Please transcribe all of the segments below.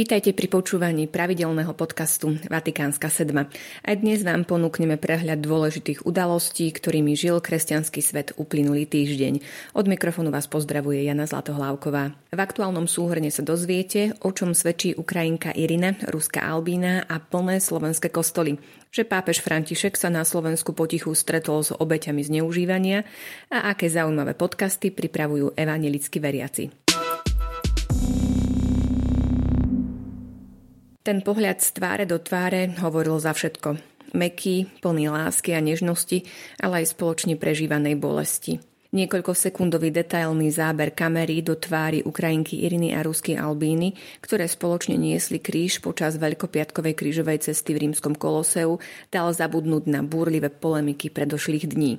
Vítajte pri počúvaní pravidelného podcastu Vatikánska sedma. Aj dnes vám ponúkneme prehľad dôležitých udalostí, ktorými žil kresťanský svet uplynulý týždeň. Od mikrofónu vás pozdravuje Jana Zlatohlávková. V aktuálnom súhrne sa dozviete, o čom svedčí Ukrajinka Irina, Ruská Albína a plné slovenské kostoly že pápež František sa na Slovensku potichu stretol s obeťami zneužívania a aké zaujímavé podcasty pripravujú evanelickí veriaci. Ten pohľad z tváre do tváre hovoril za všetko. Meký, plný lásky a nežnosti, ale aj spoločne prežívanej bolesti. Niekoľko sekundový detailný záber kamery do tvári Ukrajinky Iriny a Rusky Albíny, ktoré spoločne niesli kríž počas Veľkopiatkovej krížovej cesty v rímskom koloseu, dal zabudnúť na búrlivé polemiky predošlých dní.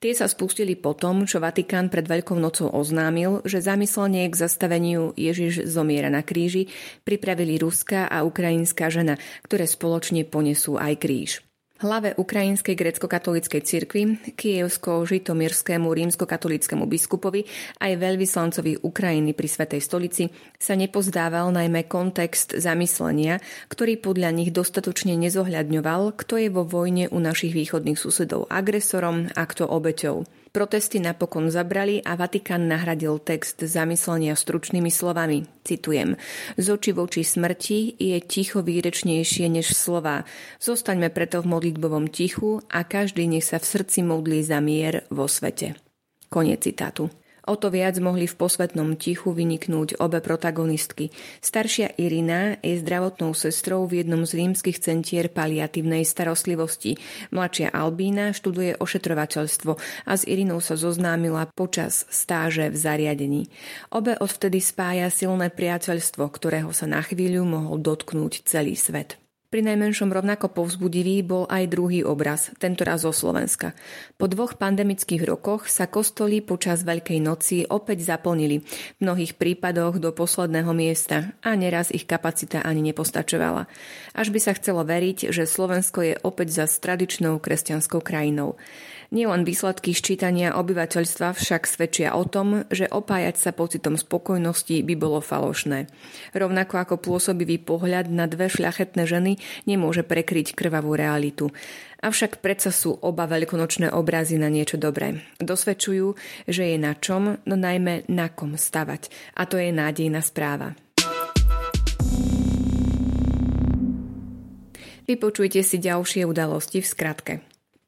Tie sa spustili po tom, čo Vatikán pred Veľkou nocou oznámil, že zamyslenie k zastaveniu Ježiš zomiera na kríži pripravili ruská a ukrajinská žena, ktoré spoločne ponesú aj kríž. Hlave Ukrajinskej grecko-katolíckej cirkvi, kievsko-žitomirskému rímsko-katolickému biskupovi aj veľvyslancovi Ukrajiny pri Svetej stolici sa nepozdával najmä kontext zamyslenia, ktorý podľa nich dostatočne nezohľadňoval, kto je vo vojne u našich východných susedov agresorom a kto obeťou. Protesty napokon zabrali a Vatikán nahradil text zamyslenia stručnými slovami. Citujem. Z oči voči smrti je ticho výrečnejšie než slova. Zostaňme preto v modlitbovom tichu a každý nech sa v srdci modlí za mier vo svete. Koniec citátu. O to viac mohli v posvetnom tichu vyniknúť obe protagonistky. Staršia Irina je zdravotnou sestrou v jednom z rímskych centier paliatívnej starostlivosti. Mladšia Albína študuje ošetrovateľstvo a s Irinou sa zoznámila počas stáže v zariadení. Obe odvtedy spája silné priateľstvo, ktorého sa na chvíľu mohol dotknúť celý svet. Pri najmenšom rovnako povzbudivý bol aj druhý obraz, tentoraz zo Slovenska. Po dvoch pandemických rokoch sa kostoly počas Veľkej noci opäť zaplnili, v mnohých prípadoch do posledného miesta a neraz ich kapacita ani nepostačovala. Až by sa chcelo veriť, že Slovensko je opäť za tradičnou kresťanskou krajinou. Nielen výsledky ščítania obyvateľstva však svedčia o tom, že opájať sa pocitom spokojnosti by bolo falošné. Rovnako ako pôsobivý pohľad na dve šľachetné ženy nemôže prekryť krvavú realitu. Avšak predsa sú oba veľkonočné obrazy na niečo dobré. Dosvedčujú, že je na čom, no najmä na kom stavať. A to je nádejná správa. Vypočujte si ďalšie udalosti v skratke.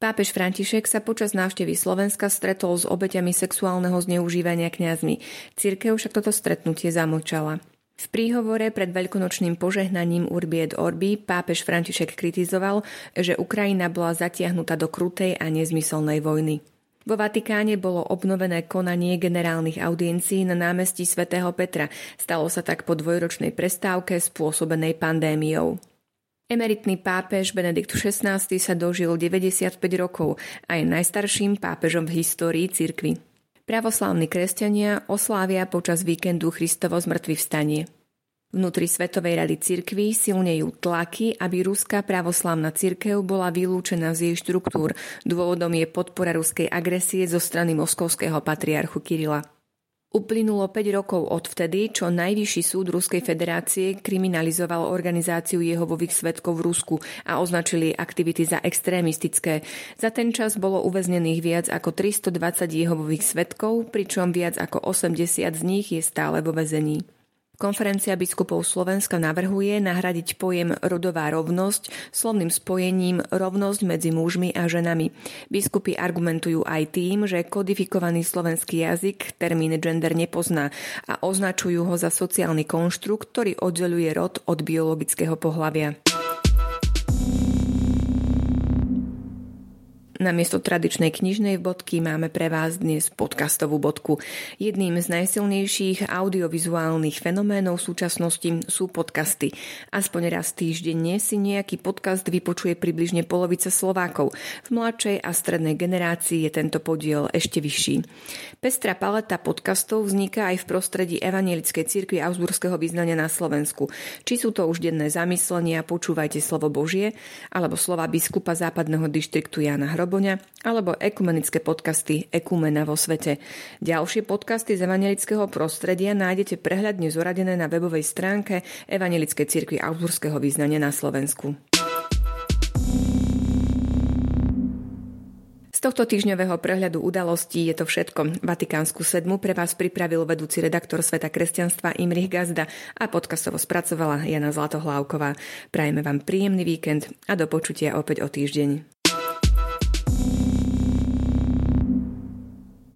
Pápež František sa počas návštevy Slovenska stretol s obeťami sexuálneho zneužívania kňazmi. Cirkev však toto stretnutie zamlčala. V príhovore pred veľkonočným požehnaním Urbi et Orbi pápež František kritizoval, že Ukrajina bola zatiahnutá do krutej a nezmyselnej vojny. Vo Vatikáne bolo obnovené konanie generálnych audiencií na námestí svätého Petra. Stalo sa tak po dvojročnej prestávke spôsobenej pandémiou. Emeritný pápež Benedikt XVI sa dožil 95 rokov a je najstarším pápežom v histórii cirkvy. Pravoslávni kresťania oslávia počas víkendu Christovo zmrtvý vstanie. Vnútri Svetovej rady cirkví silnejú tlaky, aby ruská pravoslávna cirkev bola vylúčená z jej štruktúr. Dôvodom je podpora ruskej agresie zo strany moskovského patriarchu Kirila. Uplynulo 5 rokov od vtedy, čo Najvyšší súd Ruskej federácie kriminalizoval organizáciu Jehovových svetkov v Rusku a označili aktivity za extrémistické. Za ten čas bolo uväznených viac ako 320 Jehovových svetkov, pričom viac ako 80 z nich je stále vo väzení. Konferencia biskupov Slovenska navrhuje nahradiť pojem rodová rovnosť slovným spojením rovnosť medzi mužmi a ženami. Biskupy argumentujú aj tým, že kodifikovaný slovenský jazyk termín gender nepozná a označujú ho za sociálny konštrukt, ktorý oddeluje rod od biologického pohlavia. Namiesto tradičnej knižnej bodky máme pre vás dnes podcastovú bodku. Jedným z najsilnejších audiovizuálnych fenoménov súčasnosti sú podcasty. Aspoň raz týždenne si nejaký podcast vypočuje približne polovica Slovákov. V mladšej a strednej generácii je tento podiel ešte vyšší. Pestrá paleta podcastov vzniká aj v prostredí Evangelickej cirkvi Augsburského vyznania na Slovensku. Či sú to už denné zamyslenia, počúvajte slovo Božie, alebo slova biskupa západného dištriktu Jana Hrob Ľuboňa alebo ekumenické podcasty Ekumena vo svete. Ďalšie podcasty z evangelického prostredia nájdete prehľadne zoradené na webovej stránke Evangelickej cirkvi autorského význania na Slovensku. tohto týždňového prehľadu udalostí je to všetko. Vatikánsku sedmu pre vás pripravil vedúci redaktor Sveta kresťanstva Imrich Gazda a podcastovo spracovala Jana Zlatohlávková. Prajeme vám príjemný víkend a do počutia opäť o týždeň.